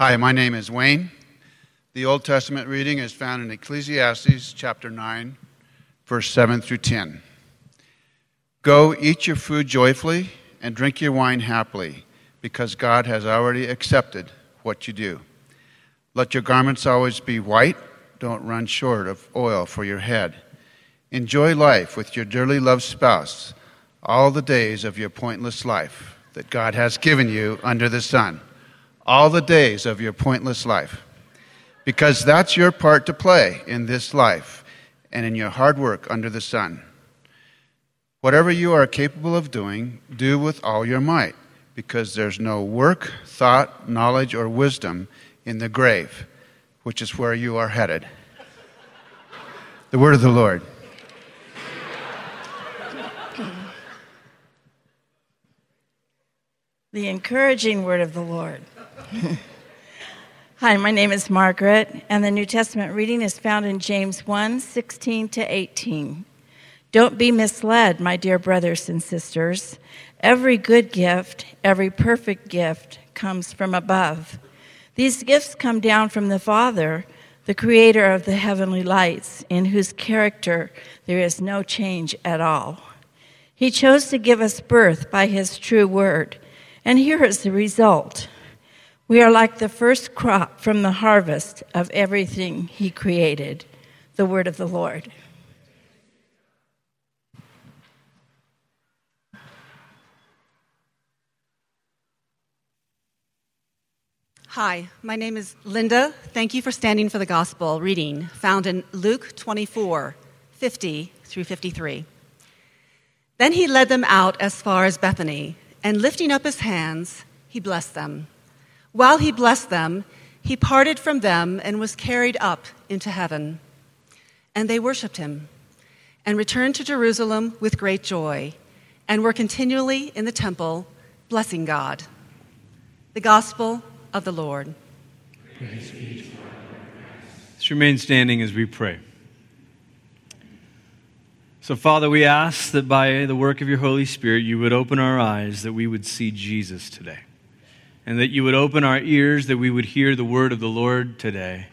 Hi, my name is Wayne. The Old Testament reading is found in Ecclesiastes chapter 9, verse 7 through 10. Go eat your food joyfully and drink your wine happily, because God has already accepted what you do. Let your garments always be white. Don't run short of oil for your head. Enjoy life with your dearly loved spouse all the days of your pointless life that God has given you under the sun. All the days of your pointless life. Because that's your part to play in this life and in your hard work under the sun. Whatever you are capable of doing, do with all your might, because there's no work, thought, knowledge, or wisdom in the grave, which is where you are headed. The word of the Lord. The encouraging word of the Lord. Hi, my name is Margaret, and the New Testament reading is found in James 1 16 to 18. Don't be misled, my dear brothers and sisters. Every good gift, every perfect gift comes from above. These gifts come down from the Father, the creator of the heavenly lights, in whose character there is no change at all. He chose to give us birth by his true word and here is the result we are like the first crop from the harvest of everything He created. The word of the Lord. Hi, my name is Linda. Thank you for standing for the gospel reading found in Luke 24 50 through 53. Then he led them out as far as Bethany and lifting up his hands, he blessed them. While he blessed them, he parted from them and was carried up into heaven. And they worshiped him and returned to Jerusalem with great joy and were continually in the temple blessing God. The Gospel of the Lord. Let's remain standing as we pray. So, Father, we ask that by the work of your Holy Spirit, you would open our eyes that we would see Jesus today, and that you would open our ears that we would hear the word of the Lord today,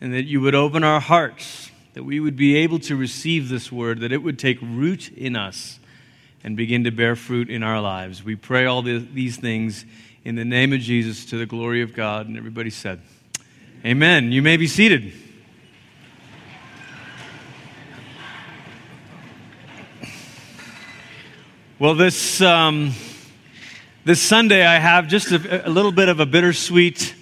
and that you would open our hearts that we would be able to receive this word, that it would take root in us and begin to bear fruit in our lives. We pray all these things in the name of Jesus to the glory of God. And everybody said, Amen. You may be seated. Well, this, um, this Sunday, I have just a, a, little bit of a bittersweet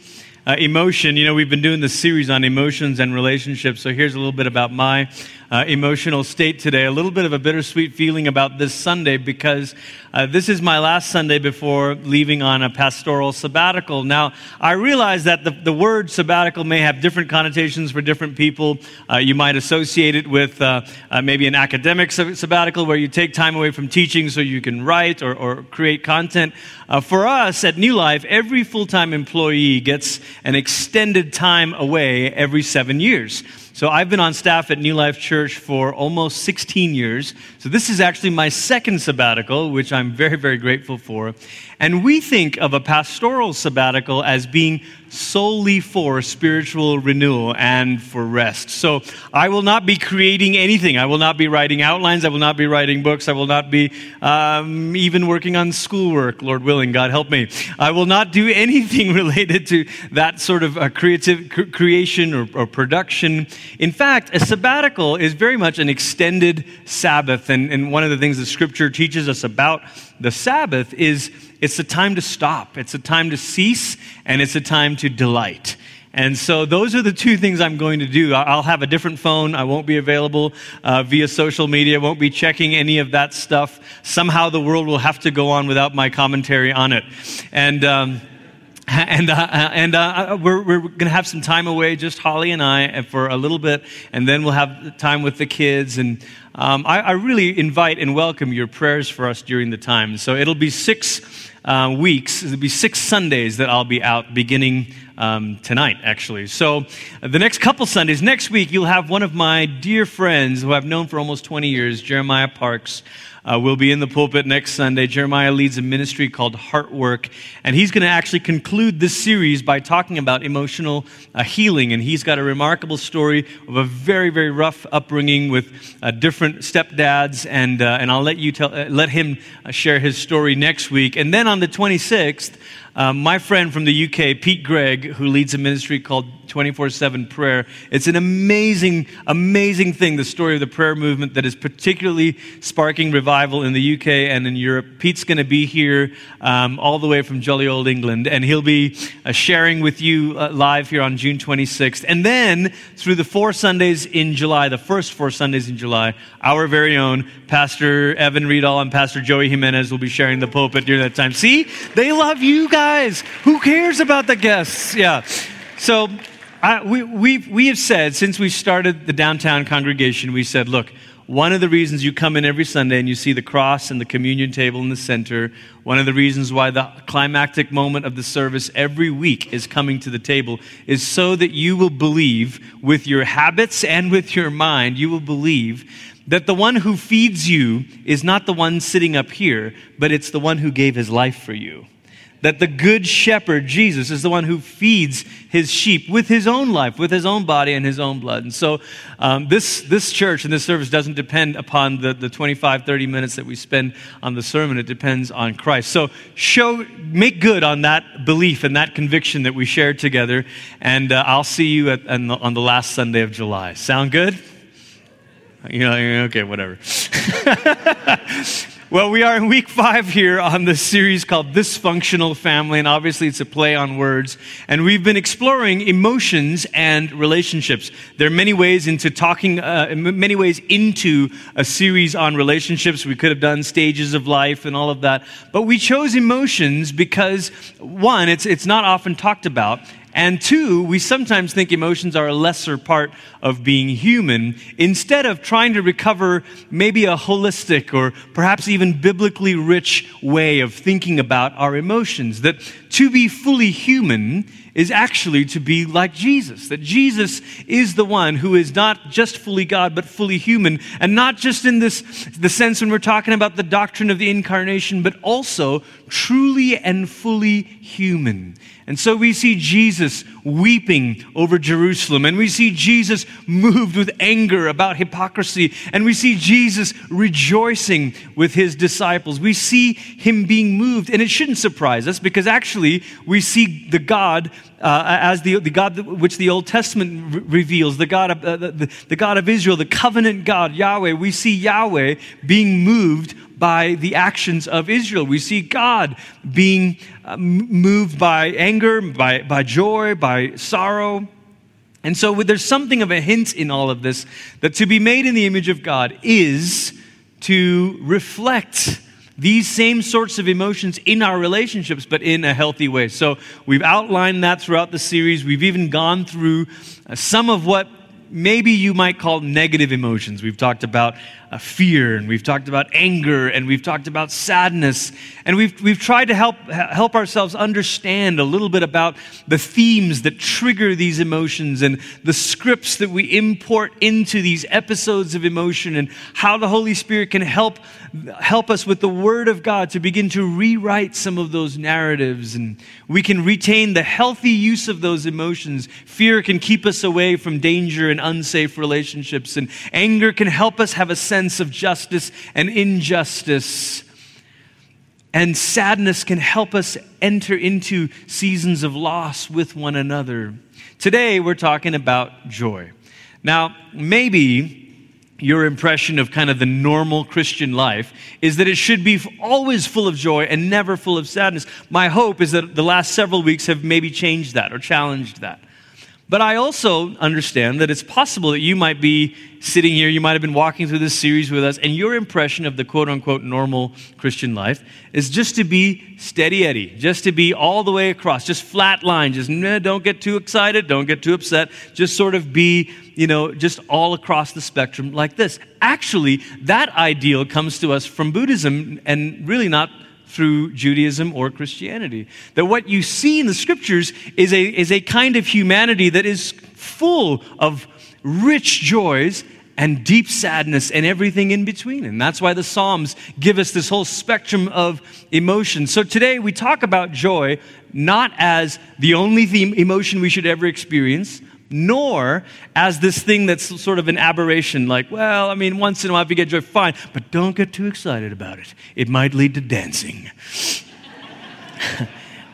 uh, emotion. You know, we've been doing this series on emotions and relationships, so here's a little bit about my uh, emotional state today. A little bit of a bittersweet feeling about this Sunday because uh, this is my last Sunday before leaving on a pastoral sabbatical. Now, I realize that the, the word sabbatical may have different connotations for different people. Uh, you might associate it with uh, uh, maybe an academic sabbatical where you take time away from teaching so you can write or, or create content. Uh, for us at New Life, every full time employee gets an extended time away every seven years. So I've been on staff at New Life Church for almost 16 years. So this is actually my second sabbatical, which I'm very, very grateful for. And we think of a pastoral sabbatical as being solely for spiritual renewal and for rest. So I will not be creating anything. I will not be writing outlines. I will not be writing books. I will not be um, even working on schoolwork, Lord willing. God help me. I will not do anything related to that sort of uh, creative cr- creation or, or, production. In fact, a sabbatical is very much an extended Sabbath. And, and one of the things the scripture teaches us about the Sabbath is it's a time to stop, it's a time to cease, and it's a time to delight. And so, those are the two things I'm going to do. I'll have a different phone. I won't be available uh, via social media. I won't be checking any of that stuff. Somehow, the world will have to go on without my commentary on it. And, um, and uh, and uh, we're, we're going to have some time away, just Holly and I, for a little bit, and then we'll have time with the kids. And um, I, I, really invite and welcome your prayers for us during the time. So it'll be six uh, weeks, it'll be six Sundays that I'll be out beginning um, tonight, actually. So the next couple Sundays, next week, you'll have one of my dear friends who I've known for almost 20 years, Jeremiah Parks. Uh, will be in the pulpit next Sunday. Jeremiah leads a ministry called Heart Work, and he's going to actually conclude this series by talking about emotional uh, healing. And he's got a remarkable story of a very, very rough upbringing with uh, different stepdads, and, uh, and I'll let, you tell, uh, let him uh, share his story next week. And then on the 26th, um, my friend from the UK, Pete Greig, who leads a ministry called 24 7 Prayer, it's an amazing, amazing thing, the story of the prayer movement that is particularly sparking revival in the UK and in Europe. Pete's going to be here um, all the way from jolly old England, and he'll be uh, sharing with you uh, live here on June 26th. And then through the four Sundays in July, the first four Sundays in July, our very own Pastor Evan Riedel and Pastor Joey Jimenez will be sharing the pulpit during that time. See, they love you guys guys. Who cares about the guests? Yeah. So I, we, we, we have said, since we started the downtown congregation, we said, look, one of the reasons you come in every Sunday and you see the cross and the communion table in the center, one of the reasons why the climactic moment of the service every week is coming to the table is so that you will believe with your habits and with your mind, you will believe that the one who feeds you is not the one sitting up here, but it's the one who gave his life for you that the good shepherd, Jesus, is the one who feeds his sheep with his own life, with his own body and his own blood. And so um, this, this church and this service doesn't depend upon the, the 25, 30 minutes that we spend on the sermon. It depends on Christ. So show, make good on that belief and that conviction that we shared together. And uh, I'll see you at, on, the, on the last Sunday of July. Sound good? You know, okay, whatever. Well, we are in week five here on this series called Dysfunctional Family, and obviously it's a play on words. And we've been exploring emotions and relationships. There are many ways into talking, uh, many ways into a series on relationships. We could have done stages of life and all of that. But we chose emotions because, one, it's, it's not often talked about. And two, we sometimes think emotions are a lesser part of being human instead of trying to recover maybe a holistic or perhaps even biblically rich way of thinking about our emotions. That to be fully human is actually to be like Jesus. That Jesus is the one who is not just fully God, but fully human. And not just in this, the sense when we're talking about the doctrine of the incarnation, but also truly and fully human. And so we see Jesus weeping over Jerusalem, and we see Jesus moved with anger about hypocrisy, and we see Jesus rejoicing with his disciples. We see him being moved, and it shouldn't surprise us because actually we see the God uh, as the, the God which the Old Testament re- reveals, the God, of, uh, the, the God of Israel, the covenant God, Yahweh. We see Yahweh being moved by the actions of Israel. We see God being uh, moved by anger, by, by joy, by sorrow. And so there's something of a hint in all of this that to be made in the image of God is to reflect these same sorts of emotions in our relationships, but in a healthy way. So we've outlined that throughout the series. We've even gone through uh, some of what maybe you might call negative emotions. We've talked about fear, and we've talked about anger, and we've talked about sadness, and we've, we've tried to help, help ourselves understand a little bit about the themes that trigger these emotions and the scripts that we import into these episodes of emotion, and how the Holy Spirit can help, help us with the Word of God to begin to rewrite some of those narratives, and we can retain the healthy use of those emotions. Fear can keep us away from danger and unsafe relationships, and anger can help us have a sense sense of justice and injustice. And sadness can help us enter into seasons of loss with one another. Today, we're talking about joy. Now, maybe your impression of kind of the normal Christian life is that it should be always full of joy and never full of sadness. My hope is that the last several weeks have maybe changed that or challenged that. But I also understand that it's possible that you might be sitting here, you might have been walking through this series with us, and your impression of the quote unquote normal Christian life is just to be steady Eddie, just to be all the way across, just flat line, just nah, don't get too excited, don't get too upset, just sort of be, you know, just all across the spectrum like this. Actually, that ideal comes to us from Buddhism and really not through Judaism or Christianity. That what you see in the scriptures is a, is a kind of humanity that is full of rich joys and deep sadness and everything in between. And that's why the Psalms give us this whole spectrum of emotion. So today we talk about joy not as the only emotion we should ever experience, nor as this thing that's sort of an aberration, like, well, I mean, once in a while if you get joy, fine, but don't get too excited about it. It might lead to dancing.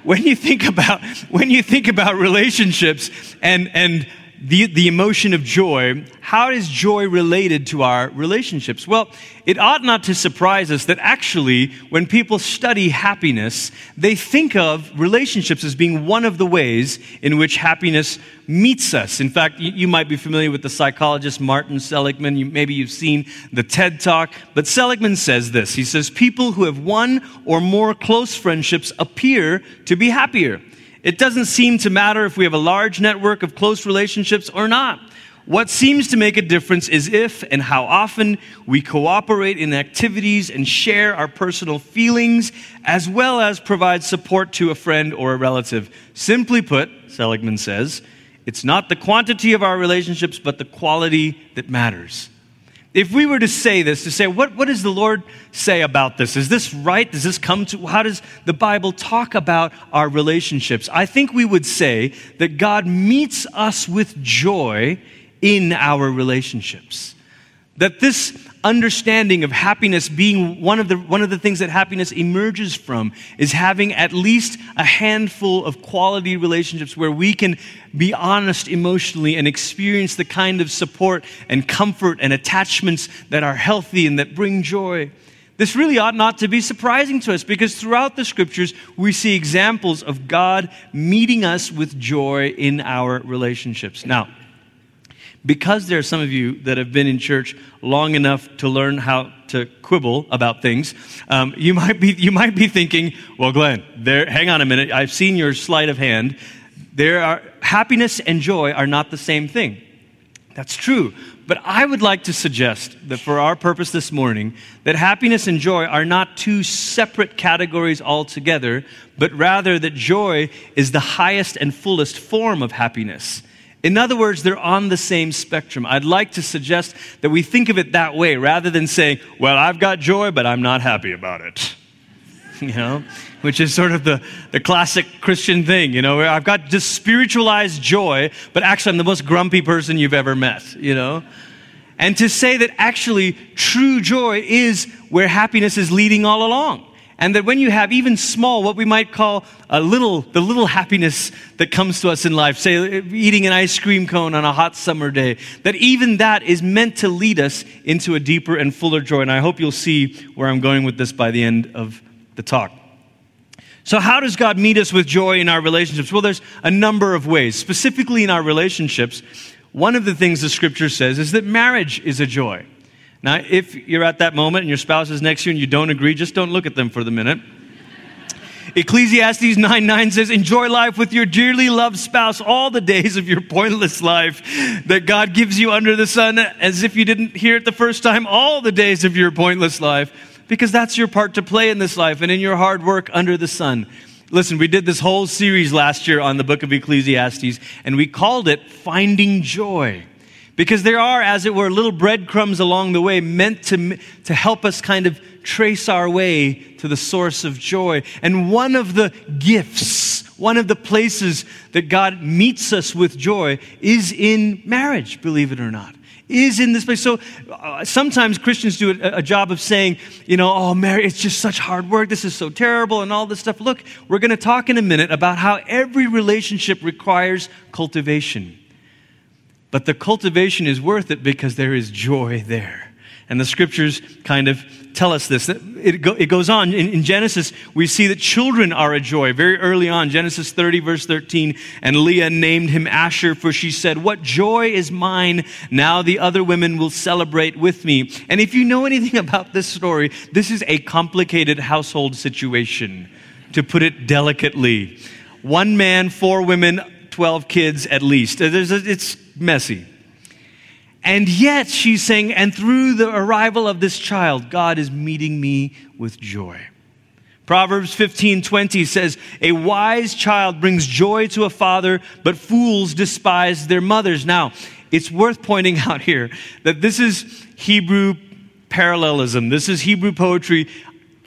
when you think about when you think about relationships and and the, the emotion of joy, how is joy related to our relationships? Well, it ought not to surprise us that actually, when people study happiness, they think of relationships as being one of the ways in which happiness meets us. In fact, you, you might be familiar with the psychologist Martin Seligman. You, maybe you've seen the TED Talk. But Seligman says this He says, People who have one or more close friendships appear to be happier. It doesn't seem to matter if we have a large network of close relationships or not. What seems to make a difference is if and how often we cooperate in activities and share our personal feelings, as well as provide support to a friend or a relative. Simply put, Seligman says, it's not the quantity of our relationships, but the quality that matters if we were to say this, to say, what, what does the Lord say about this? Is this right? Does this come to, how does the Bible talk about our relationships? I think we would say that God meets us with joy in our relationships. That this understanding of happiness being one of, the, one of the things that happiness emerges from is having at least a handful of quality relationships where we can be honest emotionally and experience the kind of support and comfort and attachments that are healthy and that bring joy. This really ought not to be surprising to us because throughout the scriptures we see examples of God meeting us with joy in our relationships. Now, because there are some of you that have been in church long enough to learn how to quibble about things, um, you, might be, you might be thinking, well, Glenn, there, hang on a minute. I've seen your sleight of hand. There are, happiness and joy are not the same thing. That's true. But I would like to suggest that for our purpose this morning, that happiness and joy are not two separate categories altogether, but rather that joy is the highest and fullest form of happiness. In other words, they're on the same spectrum. I'd like to suggest that we think of it that way rather than saying, well, I've got joy, but I'm not happy about it. You know, which is sort of the, the classic Christian thing, you know, I've got just spiritualized joy, but actually I'm the most grumpy person you've ever met, you know? And to say that actually true joy is where happiness is leading all along. And that when you have even small, what we might call a little, the little happiness that comes to us in life, say eating an ice cream cone on a hot summer day, that even that is meant to lead us into a deeper and fuller joy. And I hope you'll see where I'm going with this by the end of the talk. So, how does God meet us with joy in our relationships? Well, there's a number of ways. Specifically in our relationships, one of the things the scripture says is that marriage is a joy. Now, if you're at that moment and your spouse is next to you and you don't agree, just don't look at them for the minute. Ecclesiastes 9 9 says, Enjoy life with your dearly loved spouse all the days of your pointless life that God gives you under the sun, as if you didn't hear it the first time, all the days of your pointless life, because that's your part to play in this life and in your hard work under the sun. Listen, we did this whole series last year on the book of Ecclesiastes, and we called it Finding Joy. Because there are, as it were, little breadcrumbs along the way meant to, to help us kind of trace our way to the source of joy. And one of the gifts, one of the places that God meets us with joy is in marriage, believe it or not. Is in this place. So uh, sometimes Christians do a, a, job of saying, you know, oh, Mary, it's just such hard work. This is so terrible and all this stuff. Look, we're going to talk in a minute about how every relationship requires cultivation. But the cultivation is worth it because there is joy there. And the scriptures kind of tell us this. It, go, it goes on. In, in, Genesis, we see that children are a joy. Very early on, Genesis 30, verse 13, and Leah named him Asher, for she said, What joy is mine! Now the other women will celebrate with me. And if you know anything about this story, this is a complicated household situation, to put it delicately. One man, four women, 12 kids at least. It's messy. And yet she's saying, and through the arrival of this child, God is meeting me with joy. Proverbs 15:20 says, "A wise child brings joy to a father, but fools despise their mothers." Now, it's worth pointing out here that this is Hebrew parallelism. This is Hebrew poetry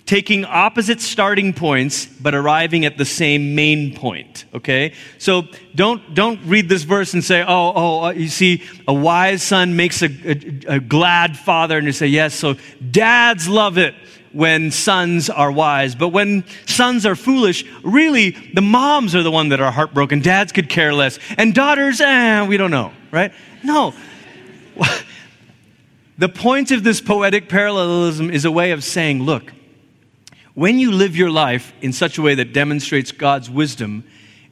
taking opposite starting points but arriving at the same main point okay? So don't don't read this verse and say oh oh uh, you see a wise son makes a, a, a glad father and you say yes so dads love it when sons are wise but when sons are foolish really the moms are the one that are heartbroken. Dads could care less and daughters eh, we don't know right? No. The point of this poetic parallelism is a way of saying look when you live your life in such a way that demonstrates God's wisdom,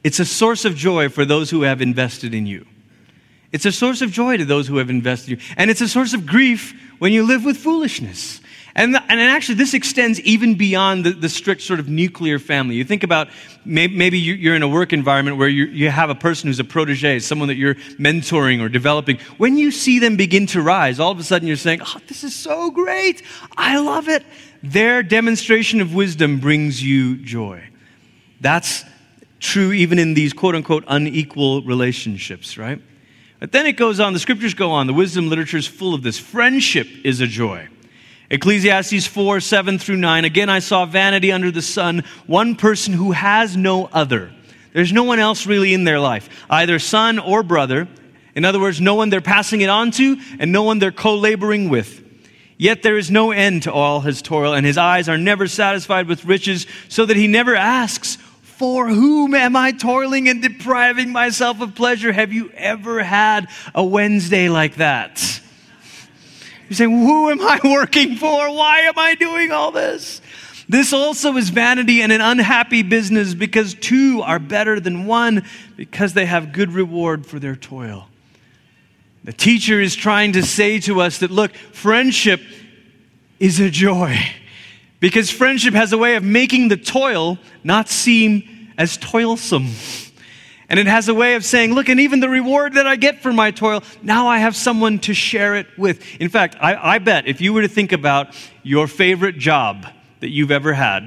it's a source of joy for those who have invested in you. It's a source of joy to those who have invested in you. And it's a source of grief when you live with foolishness. And, and actually, this extends even beyond the, the strict sort of nuclear family. You think about maybe, maybe you're in a work environment where you, you have a person who's a protege, someone that you're mentoring or developing. When you see them begin to rise, all of a sudden you're saying, Oh, this is so great. I love it their demonstration of wisdom brings you joy. That's true even in these quote unquote unequal relationships, right? But then it goes on, the scriptures go on. The wisdom literature is full of this. Friendship is a joy. Ecclesiastes 4 7 through 9. Again, I saw vanity under the sun, one person who has no other. There's no one else really in their life, either son or brother. In other words, no one they're passing it on to, and no one they're co laboring with. Yet there is no end to all his toil, and his eyes are never satisfied with riches, so that he never asks, For whom am I toiling and depriving myself of pleasure? Have you ever had a Wednesday like that? You say, Who am I working for? Why am I doing all this? This also is vanity and an unhappy business because two are better than one because they have good reward for their toil. The teacher is trying to say to us that, look, friendship is a joy because friendship has a way of making the toil not seem as toilsome. And it has a way of saying, look, and even the reward that I get for my toil, now I have someone to share it with. In fact, I, I bet if you were to think about your favorite job that you've ever had,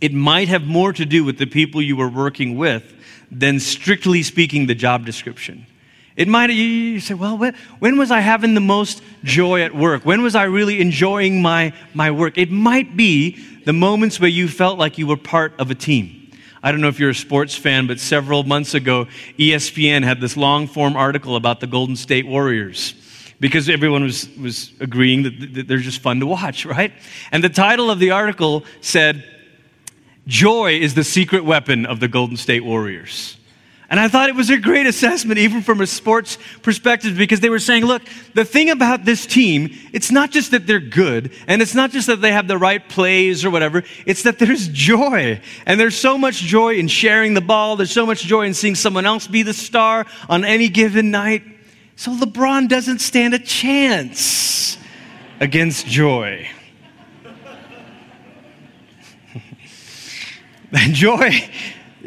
it might have more to do with the people you were working with than strictly speaking the job description. It might, you say, well, when was I having the most joy at work? When was I really enjoying my, my work? It might be the moments where you felt like you were part of a team. I don't know if you're a sports fan, but several months ago, ESPN had this long form article about the Golden State Warriors because everyone was, was agreeing that, that they're just fun to watch, right? And the title of the article said, Joy is the secret weapon of the Golden State Warriors. And I thought it was a great assessment, even from a sports perspective, because they were saying, look, the thing about this team, it's not just that they're good, and it's not just that they have the right plays or whatever, it's that there's joy. And there's so much joy in sharing the ball, there's so much joy in seeing someone else be the star on any given night. So LeBron doesn't stand a chance against joy. joy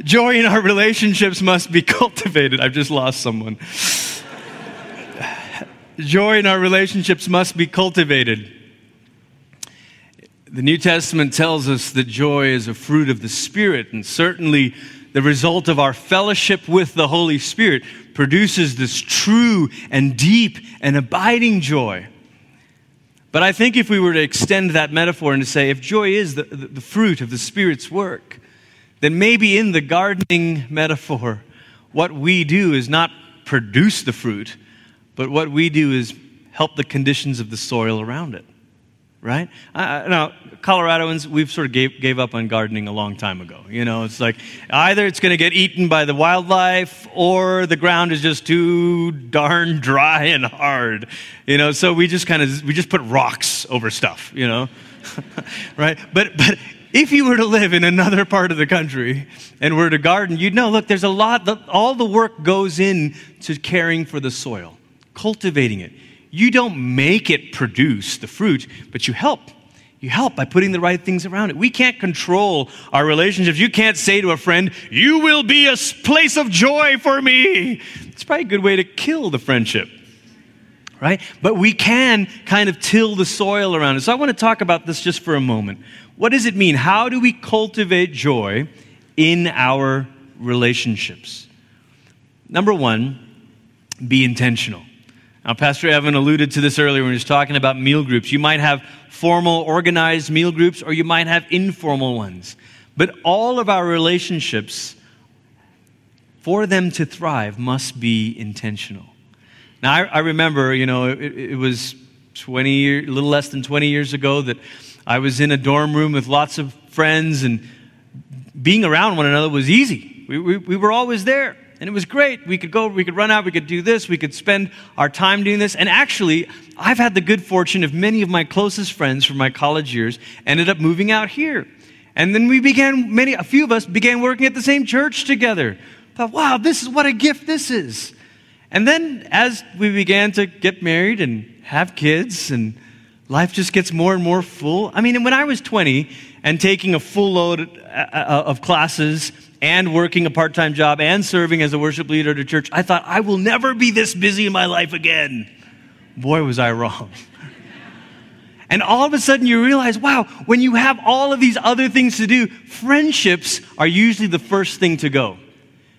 Joy in our relationships must be cultivated. I've just lost someone. Joy in our relationships must be cultivated. The New Testament tells us that joy is a fruit of the Spirit, and certainly the result of our fellowship with the Holy Spirit produces this true and deep and abiding joy. But I think if we were to extend that metaphor and to say, if joy is the, the, the fruit of the Spirit's work, then maybe in the gardening metaphor, what we do is not produce the fruit, but what we do is help the conditions of the soil around it. Right? Now, Coloradoans, we've sort of gave, gave up on gardening a long time ago. You know, it's like either it's going to get eaten by the wildlife or the ground is just too darn dry and hard. You know, so we just kind of, we just put rocks over stuff, you know? right? But, but if you were to live in another part of the country and were to garden, you'd know, look, there's a lot, all the work goes in to caring for the soil, cultivating it. You don't make it produce the fruit, but you help. You help by putting the right things around it. We can't control our relationships. You can't say to a friend, You will be a place of joy for me. It's probably a good way to kill the friendship. right? But we can kind of till the soil around it. So I want to talk about this just for a moment. What does it mean? How do we cultivate joy in our relationships? Number one, be intentional. Now, Pastor Evan alluded to this earlier when he was talking about meal groups. You might have formal, organized meal groups, or you might have informal ones. But all of our relationships, for them to thrive, must be intentional. Now, I, I remember, you know, it, it was 20 years, a little less than 20 years ago that I was in a dorm room with lots of friends, and being around one another was easy. We, we, we were always there. And it was great. We could go, we could run out, we could do this, we could spend our time doing this. And actually, I've had the good fortune of many of my closest friends from my college years ended up moving out here. And then we began, many, a few of us began working at the same church together. thought, wow, this is what a gift this is. And then as we began to get married and have kids and life just gets more and more full. I mean, when I was 20 and taking a full load uh, uh, of classes and working a part time job and serving as a worship leader at a church, I thought, I will never be this busy in my life again. Boy, was I wrong. and all of a sudden, you realize, wow, when you have all of these other things to do, friendships are usually the first thing to go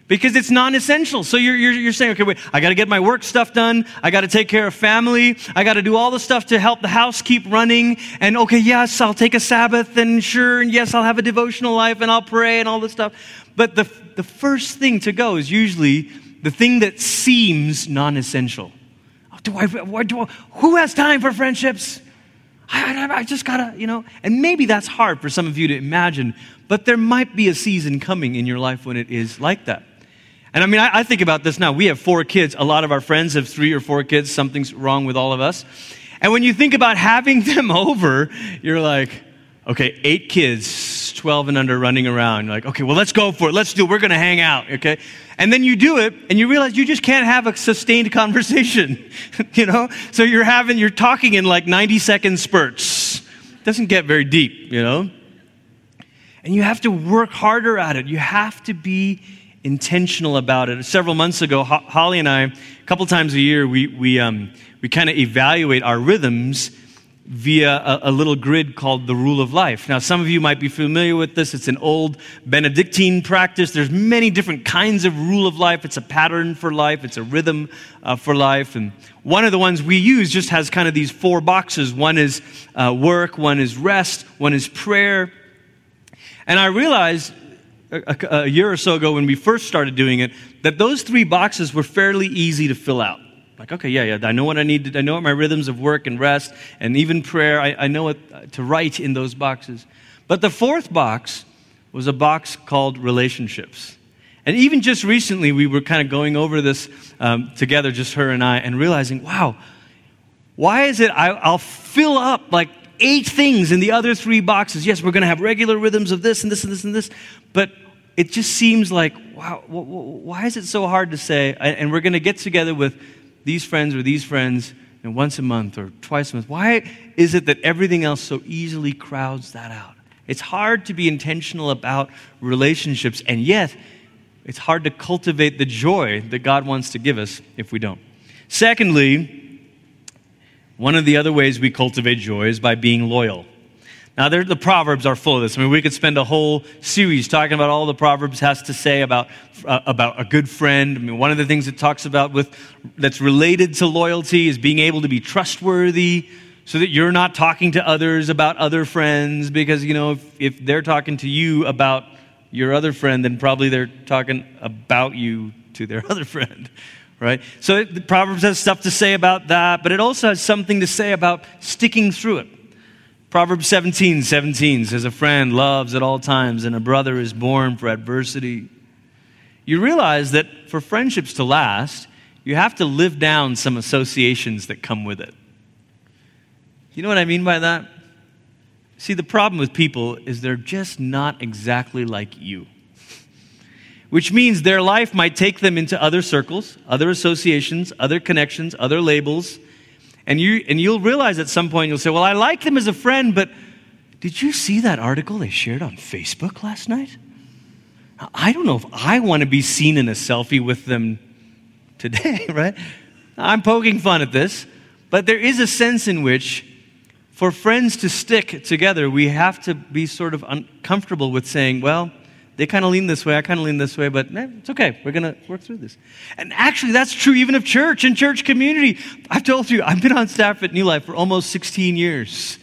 because it's non-essential. So you're, you're, you're saying, okay, wait, I got to get my work stuff done. I got to take care of family. I got to do all the stuff to help the house keep running. And okay, yes, I'll take a Sabbath and sure, and yes, I'll have a devotional life and I'll pray and all this stuff. But the, the first thing to go is usually the thing that seems non-essential. Oh, do I, do I, who has time for friendships? I, I, I just gotta, you know, and maybe that's hard for some of you to imagine, but there might be a season coming in your life when it is like that. And I mean, I, I, think about this now. We have four kids. A lot of our friends have three or four kids. Something's wrong with all of us. And when you think about having them over, you're like, okay, eight kids, 12 and under running around. You're like, okay, well, let's go for it. Let's do it. We're going to hang out, okay? And then you do it, and you realize you just can't have a sustained conversation, you know? So you're having, you're talking in like 90 second spurts. Doesn't get very deep, you know? And you have to work harder at it. You have to be intentional about it. Several months ago, Holly and I, a couple times a year, we, we, um, we kind of evaluate our rhythms via a, a, little grid called the rule of life. Now, some of you might be familiar with this. It's an old Benedictine practice. There's many different kinds of rule of life. It's a pattern for life. It's a rhythm uh, for life. And one of the ones we use just has kind of these four boxes. One is uh, work, one is rest, one is prayer. And I realized a, a year or so ago when we first started doing it that those three boxes were fairly easy to fill out. Like, okay, yeah, yeah, I know what I need to, I know what my rhythms of work and rest and even prayer, I, I know what to write in those boxes. But the fourth box was a box called relationships. And even just recently, we were kind of going over this um, together, just her and I, and realizing, wow, why is it I, I'll fill up like eight things in the other three boxes? Yes, we're going to have regular rhythms of this and this and this and this, but it just seems like, wow, why is it so hard to say? And we're going to get together with these friends or these friends you know, once a month or twice a month. Why is it that everything else so easily crowds that out? It's hard to be intentional about relationships, and yet it's hard to cultivate the joy that God wants to give us if we don't. Secondly, one of the other ways we cultivate joy is by being loyal. Now, the Proverbs are full of this. I mean, we could spend a whole series talking about all the Proverbs has to say about, uh, about a good friend. I mean, one of the things it talks about with, that's related to loyalty is being able to be trustworthy so that you're not talking to others about other friends because, you know, if, if they're talking to you about your other friend, then probably they're talking about you to their other friend, right? So the Proverbs has stuff to say about that, but it also has something to say about sticking through it Proverbs 17 17 says, A friend loves at all times, and a brother is born for adversity. You realize that for friendships to last, you have to live down some associations that come with it. You know what I mean by that? See, the problem with people is they're just not exactly like you. Which means their life might take them into other circles, other associations, other connections, other labels and, you, and you'll realize at some point, you'll say, Well, I like them as a friend, but did you see that article they shared on Facebook last night? I don't know if I want to be seen in a selfie with them today, right? I'm poking fun at this, But there is a sense in which, for friends to stick together, we have to be sort of uncomfortable with saying, well, they kind of lean this way, I kind of lean this way, but eh, it's okay. We're going to work through this. And actually, that's true even of church and church community. I've told you, I've been on staff at New Life for almost 16 years.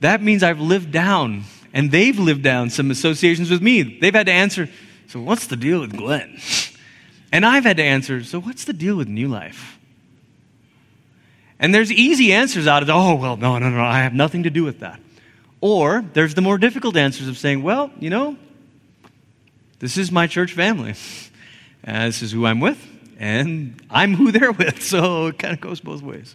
That means I've lived down, and they've lived down some associations with me. They've had to answer, so what's the deal with Glenn? And I've had to answer, so what's the deal with New Life? And there's easy answers out of, oh, well, no, no, no, I have nothing to do with that. Or there's the more difficult answers of saying, well, you know, this is my church family. Uh, this is who I'm with, and I'm who they're with. So it kind of goes both ways.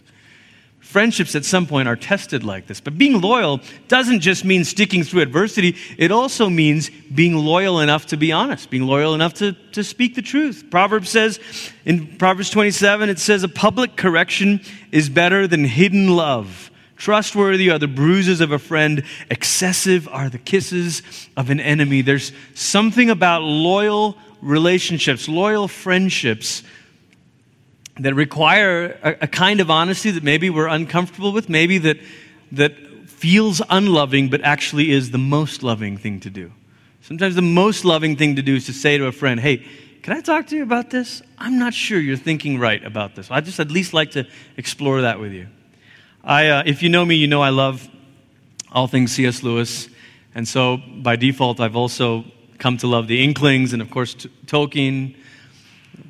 Friendships at some point are tested like this. But being loyal doesn't just mean sticking through adversity, it also means being loyal enough to be honest, being loyal enough to, to speak the truth. Proverbs says, in Proverbs 27, it says, A public correction is better than hidden love. Trustworthy are the bruises of a friend, excessive are the kisses of an enemy. There's something about loyal relationships, loyal friendships that require a, a, kind of honesty that maybe we're uncomfortable with, maybe that, that feels unloving, but actually is the most loving thing to do. Sometimes the most loving thing to do is to say to a friend, hey, can I talk to you about this? I'm not sure you're thinking right about this. I just at least like to explore that with you. I, uh, if you know me, you know I love all things C.S. Lewis. And so by default, I've also come to love the Inklings and, of course, t- Tolkien,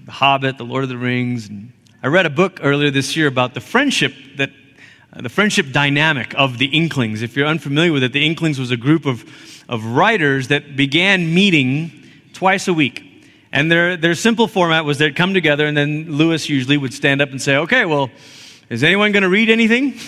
The Hobbit, The Lord of the Rings. And I read a book earlier this year about the friendship that uh, the friendship dynamic of the Inklings. If you're unfamiliar with it, the Inklings was a group of, of writers that began meeting twice a week. And their, their simple format was they'd come together, and then Lewis usually would stand up and say, Okay, well, is anyone going to read anything?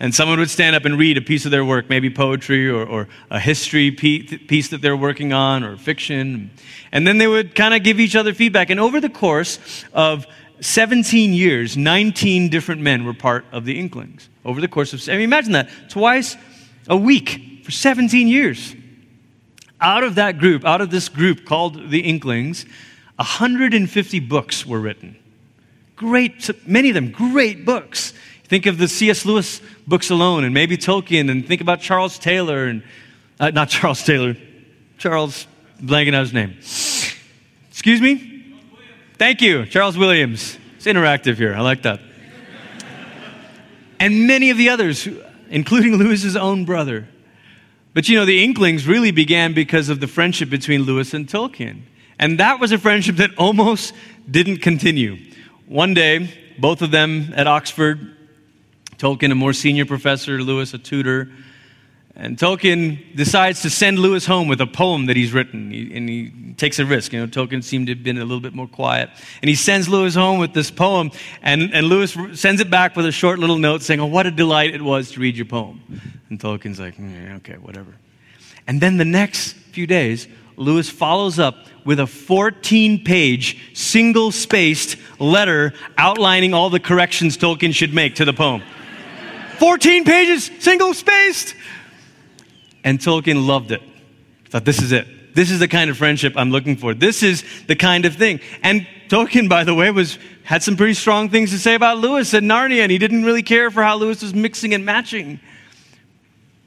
And someone would stand up and read a piece of their work, maybe poetry or, or a history piece that they're working on or fiction. And then they would kind of give each other feedback. And over the course of 17 years, 19 different men were part of the Inklings. Over the course of, I mean, imagine that, twice a week for 17 years. Out of that group, out of this group called the Inklings, 150 books were written. Great, many of them great books. Think of the C.S. Lewis books alone, and maybe Tolkien, and think about Charles Taylor, and uh, not Charles Taylor, Charles, blanking out his name. Excuse me? Thank you, Charles Williams. It's interactive here. I like that. and many of the others, including Lewis's own brother. But you know, the Inklings really began because of the friendship between Lewis and Tolkien. And that was a friendship that almost didn't continue. One day, both of them at Oxford, Tolkien, a more senior professor, Lewis, a tutor, and Tolkien decides to send Lewis home with a poem that he's written, he, and he takes a risk. You know, Tolkien seemed to have been a little bit more quiet. And he sends Lewis home with this poem, and, and Lewis sends it back with a short little note saying, Oh, what a delight it was to read your poem. And Tolkien's like, mm, Okay, whatever. And then the next few days, Lewis follows up with a 14 page, single spaced letter outlining all the corrections Tolkien should make to the poem. 14 pages, single spaced. And Tolkien loved it. Thought, this is it. This is the kind of friendship I'm looking for. This is the kind of thing. And Tolkien, by the way, was had some pretty strong things to say about Lewis and Narnia, and he didn't really care for how Lewis was mixing and matching.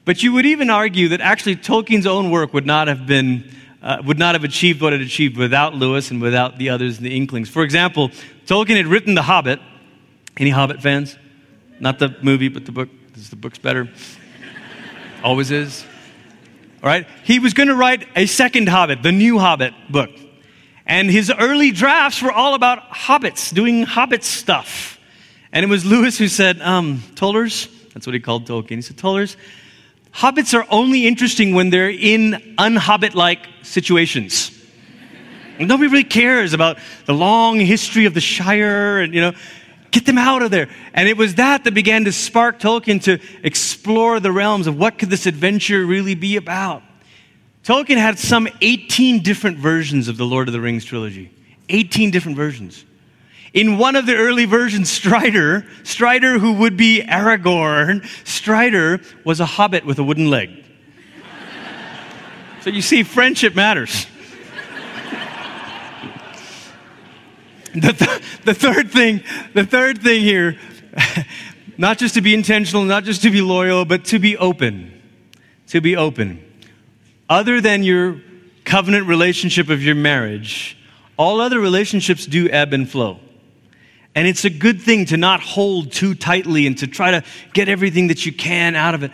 But you would even argue that actually Tolkien's own work would not have been uh, would not have achieved what it achieved without Lewis and without the others in the Inklings. For example, Tolkien had written The Hobbit. Any Hobbit fans? Not the movie, but the book. Is the book's better. Always is. All right? He was going to write a second Hobbit, the new Hobbit book. And his early drafts were all about hobbits, doing hobbit stuff. And it was Lewis who said, um, Tollers, that's what he called Tolkien. He said, Tollers, Hobbits are only interesting when they're in unhobbit like situations. Nobody really cares about the long history of the Shire and, you know, get them out of there. And it was that that began to spark Tolkien to explore the realms of what could this adventure really be about. Tolkien had some 18 different versions of the Lord of the Rings trilogy. 18 different versions. In one of the early versions, Strider, Strider, who would be Aragorn, Strider was a hobbit with a wooden leg. so you see, friendship matters. The, th- the third thing, the third thing here, Not just to be intentional, not just to be loyal, but to be open. To be open. Other than your covenant relationship of your marriage, all other relationships do ebb and flow. And it's a good thing to not hold too tightly and to try to get everything that you can out of it.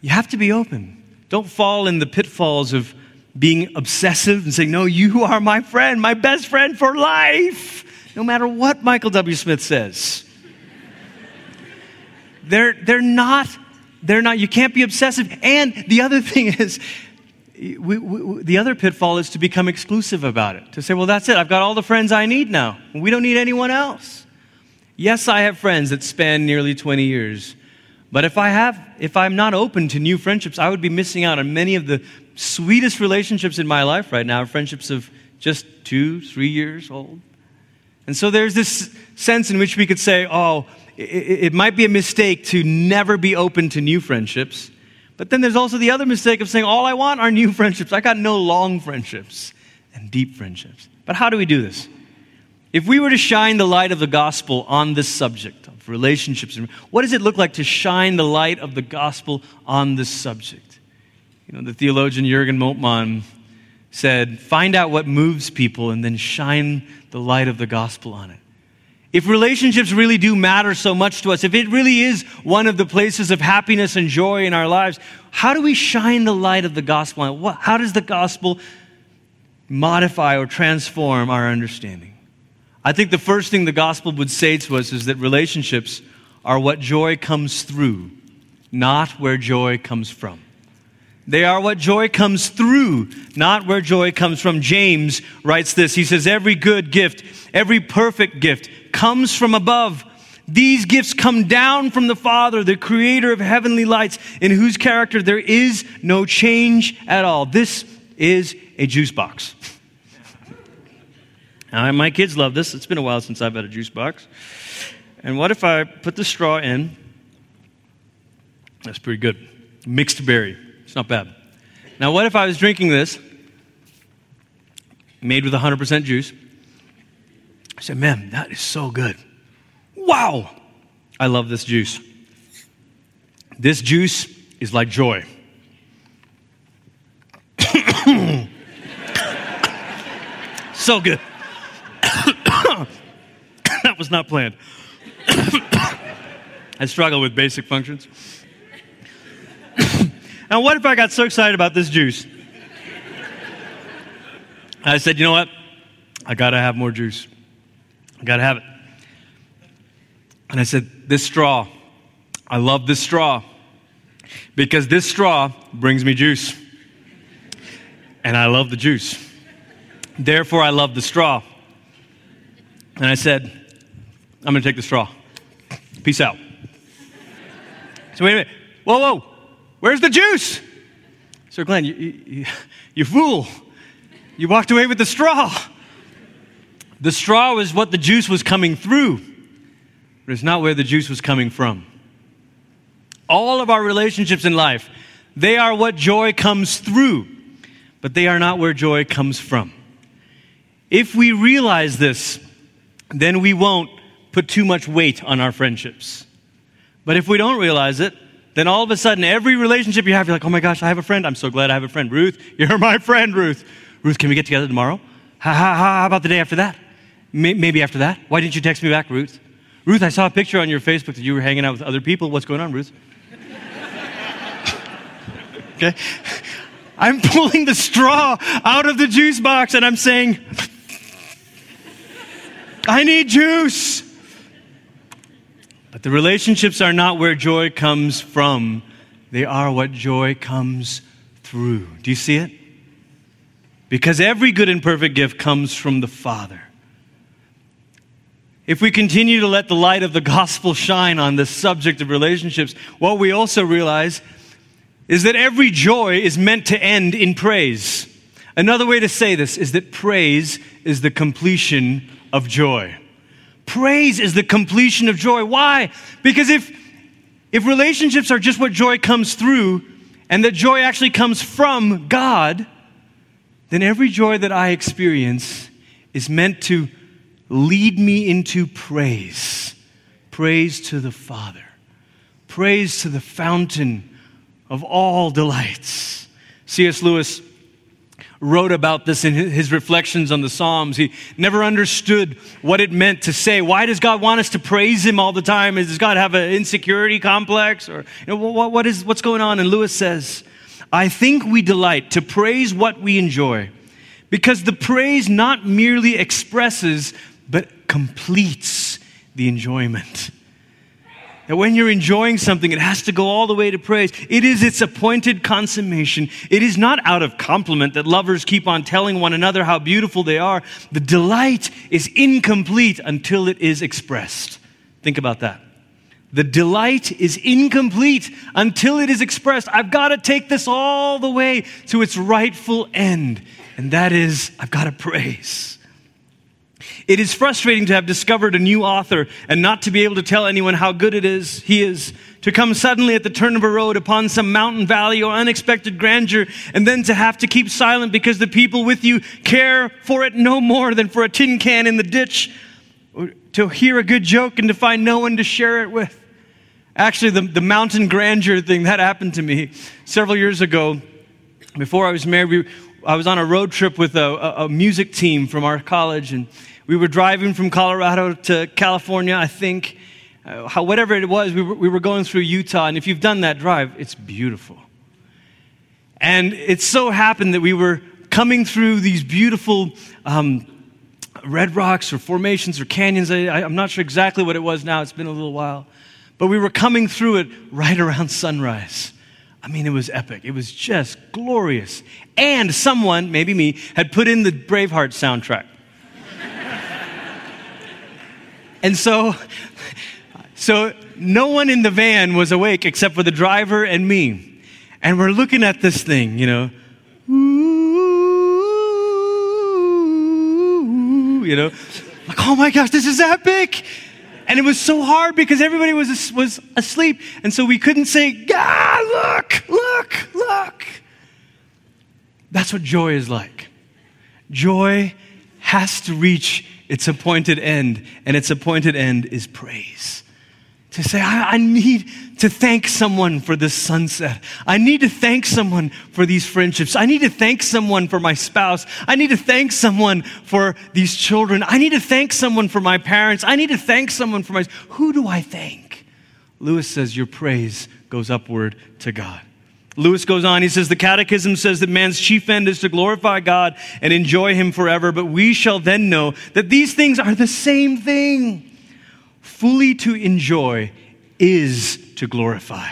You have to be open. Don't fall in the pitfalls of being obsessive and saying, No, you are my friend, my best friend for life, no matter what Michael W. Smith says. they're, they're not, they're not, you can't be obsessive. And the other thing is, we, we, the other pitfall is to become exclusive about it. To say, well, that's it. I've got all the friends I need now. We don't need anyone else. Yes, I have friends that span nearly 20 years. But if I have, if I'm not open to new friendships, I would be missing out on many of the sweetest relationships in my life right now, friendships of just two, three years old. And so there's this sense in which we could say, oh, it, it might be a mistake to never be open to new friendships. But then there's also the other mistake of saying, all I want are new friendships. I got no long friendships and deep friendships. But how do we do this? If we were to shine the light of the gospel on this subject of relationships, what does it look like to shine the light of the gospel on this subject? You know, the theologian Jurgen Moltmann said, find out what moves people and then shine the light of the gospel on it. If relationships really do matter so much to us, if it really is one of the places of happiness and joy in our lives, how do we shine the light of the gospel? How does the gospel modify or transform our understanding? I think the first thing the gospel would say to us is that relationships are what joy comes through, not where joy comes from. They are what joy comes through, not where joy comes from. James writes this. He says, Every good gift, every perfect gift comes from above. These gifts come down from the Father, the creator of heavenly lights, in whose character there is no change at all. This is a juice box. my kids love this. It's been a while since I've had a juice box. And what if I put the straw in? That's pretty good. Mixed berry It's not bad. Now, what if I was drinking this, made with 100% juice? I said, man, that is so good. Wow! I love this juice. This juice is like joy. so good. that was not planned. I struggle with basic functions. Now, what if I got so excited about this juice? I said, you know what? I got to have more juice. I got to have it. And I said, this straw, I love this straw because this straw brings me juice. And I love the juice. Therefore, I love the straw. And I said, I'm going to take the straw. Peace out. So, wait a minute. Whoa, whoa. Where's the juice? Sir Glenn, you, you, you fool. You walked away with the straw. The straw is what the juice was coming through, but it's not where the juice was coming from. All of our relationships in life, they are what joy comes through, but they are not where joy comes from. If we realize this, then we won't put too much weight on our friendships. But if we don't realize it, then all of a sudden, every relationship you have, you're like, oh my gosh, I have a friend. I'm so glad I have a friend. Ruth, you're my friend, Ruth. Ruth, can we get together tomorrow? How, how, how about the day after that? Maybe after that? Why didn't you text me back, Ruth? Ruth, I saw a picture on your Facebook that you were hanging out with other people. What's going on, Ruth? okay? I'm pulling the straw out of the juice box and I'm saying, I need juice. But the relationships are not where joy comes from, they are what joy comes through. Do you see it? Because every good and perfect gift comes from the Father. If we continue to let the light of the gospel shine on the subject of relationships, what we also realize is that every joy is meant to end in praise. Another way to say this is that praise is the completion of joy. Praise is the completion of joy. Why? Because if, if relationships are just what joy comes through, and that joy actually comes from God, then every joy that I experience is meant to lead me into praise. Praise to the Father. praise to the fountain of all delights. C.S. Lewis wrote about this in his reflections on the Psalms. He never understood what it meant to say, why does God want us to praise him all the time? Does God have an insecurity complex? Or you know, what, what is, what's going on? And Lewis says, I think we delight to praise what we enjoy because the praise not merely expresses, but completes the enjoyment. That when you're enjoying something, it has to go all the way to praise. It is its appointed consummation. It is not out of compliment that lovers keep on telling one another how beautiful they are. The delight is incomplete until it is expressed. Think about that. The delight is incomplete until it is expressed. I've got to take this all the way to its rightful end, and that is, I've got to praise. It is frustrating to have discovered a new author and not to be able to tell anyone how good it is he is, to come suddenly at the turn of a road upon some mountain valley or unexpected grandeur, and then to have to keep silent because the people with you care for it no more than for a tin can in the ditch, to hear a good joke and to find no one to share it with. Actually, the, the mountain grandeur thing, that happened to me several years ago. Before I was married, we, I was on a road trip with a, a, a music team from our college, and we were driving from Colorado to California, I think. Uh, how, whatever it was, we were, we were going through Utah. And if you've done that drive, it's beautiful. And it so happened that we were coming through these beautiful um, red rocks or formations or canyons. I, I'm not sure exactly what it was now, it's been a little while. But we were coming through it right around sunrise. I mean, it was epic. It was just glorious. And someone, maybe me, had put in the Braveheart soundtrack. And so, so no one in the van was awake except for the driver and me. And we're looking at this thing, you know. You know, like, oh my gosh, this is epic. And it was so hard because everybody was, was asleep. And so we couldn't say, ah, look, look, look. That's what joy is like. Joy has to reach its appointed end, and its appointed end is praise. To say, I, I, need to thank someone for this sunset. I need to thank someone for these friendships. I need to thank someone for my spouse. I need to thank someone for these children. I need to thank someone for my parents. I need to thank someone for my. Who do I thank? Lewis says, Your praise goes upward to God. Lewis goes on, he says, The Catechism says that man's chief end is to glorify God and enjoy Him forever, but we shall then know that these things are the same thing. Fully to enjoy is to glorify.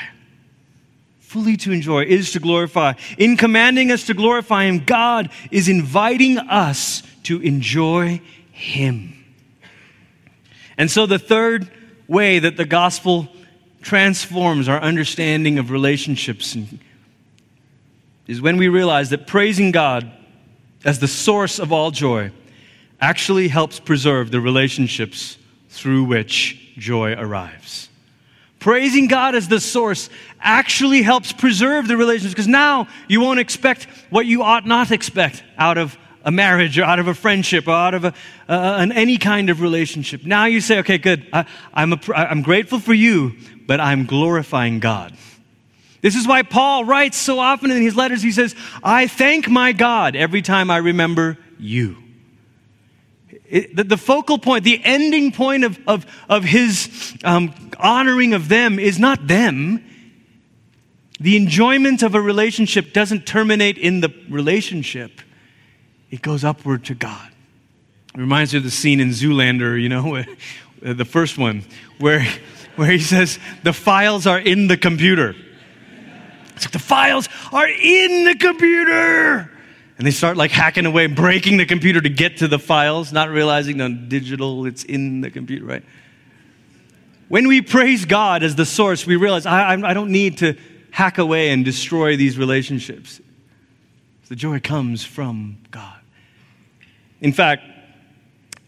Fully to enjoy is to glorify. In commanding us to glorify Him, God is inviting us to enjoy Him. And so, the third way that the gospel transforms our understanding of relationships and is when we realize that praising God as the source of all joy actually helps preserve the relationships through which joy arrives. Praising God as the source actually helps preserve the relationships because now you won't expect what you ought not expect out of a marriage or out of a friendship or out of a, uh, an, any kind of relationship. Now you say, okay, good, I, I'm, a, I'm grateful for you, but I'm glorifying God. This is why Paul writes so often in his letters, he says, I thank my God every time I remember you. It, the, the, focal point, the ending point of, of, of his um, honoring of them is not them. The enjoyment of a relationship doesn't terminate in the relationship, it goes upward to God. It reminds me of the scene in Zoolander, you know, the first one, where, where he says, The files are in the computer. It's like the files are in the computer. And they start like hacking away, breaking the computer to get to the files, not realizing on digital, it's in the computer, right? When we praise God as the source, we realize I, I don't need to hack away and destroy these relationships. The joy comes from God. In fact,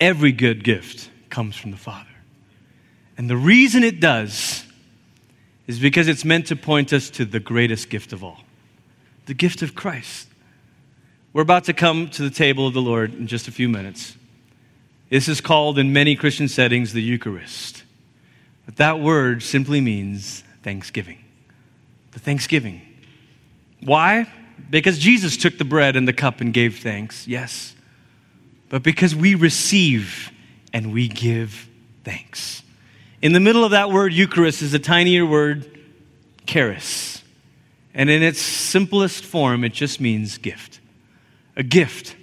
every good gift comes from the Father. And the reason it does is because it's meant to point us to the greatest gift of all the gift of Christ. We're about to come to the table of the Lord in just a few minutes. This is called in many Christian settings the Eucharist. But that word simply means thanksgiving. The thanksgiving. Why? Because Jesus took the bread and the cup and gave thanks, yes. But because we receive and we give thanks. In the middle of that word, Eucharist, is a tinier word, charis. And in its simplest form, it just means gift. A gift.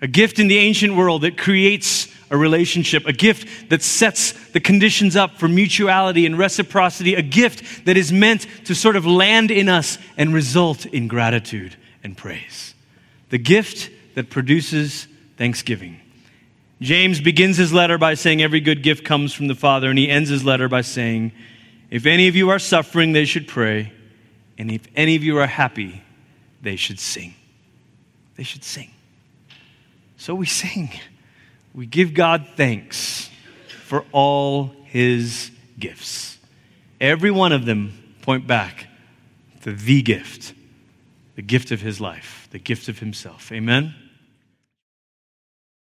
A gift in the ancient world that creates a relationship, a gift that sets the conditions up for mutuality and reciprocity, a gift that is meant to sort of land in us and result in gratitude and praise. The gift that produces thanksgiving. James begins his letter by saying, Every good gift comes from the Father, and he ends his letter by saying, If any of you are suffering, they should pray, and if any of you are happy, they should sing. They should sing. So we sing. We give God thanks for all his gifts. Every one of them point back to the gift, the gift of his life, the gift of himself. Amen?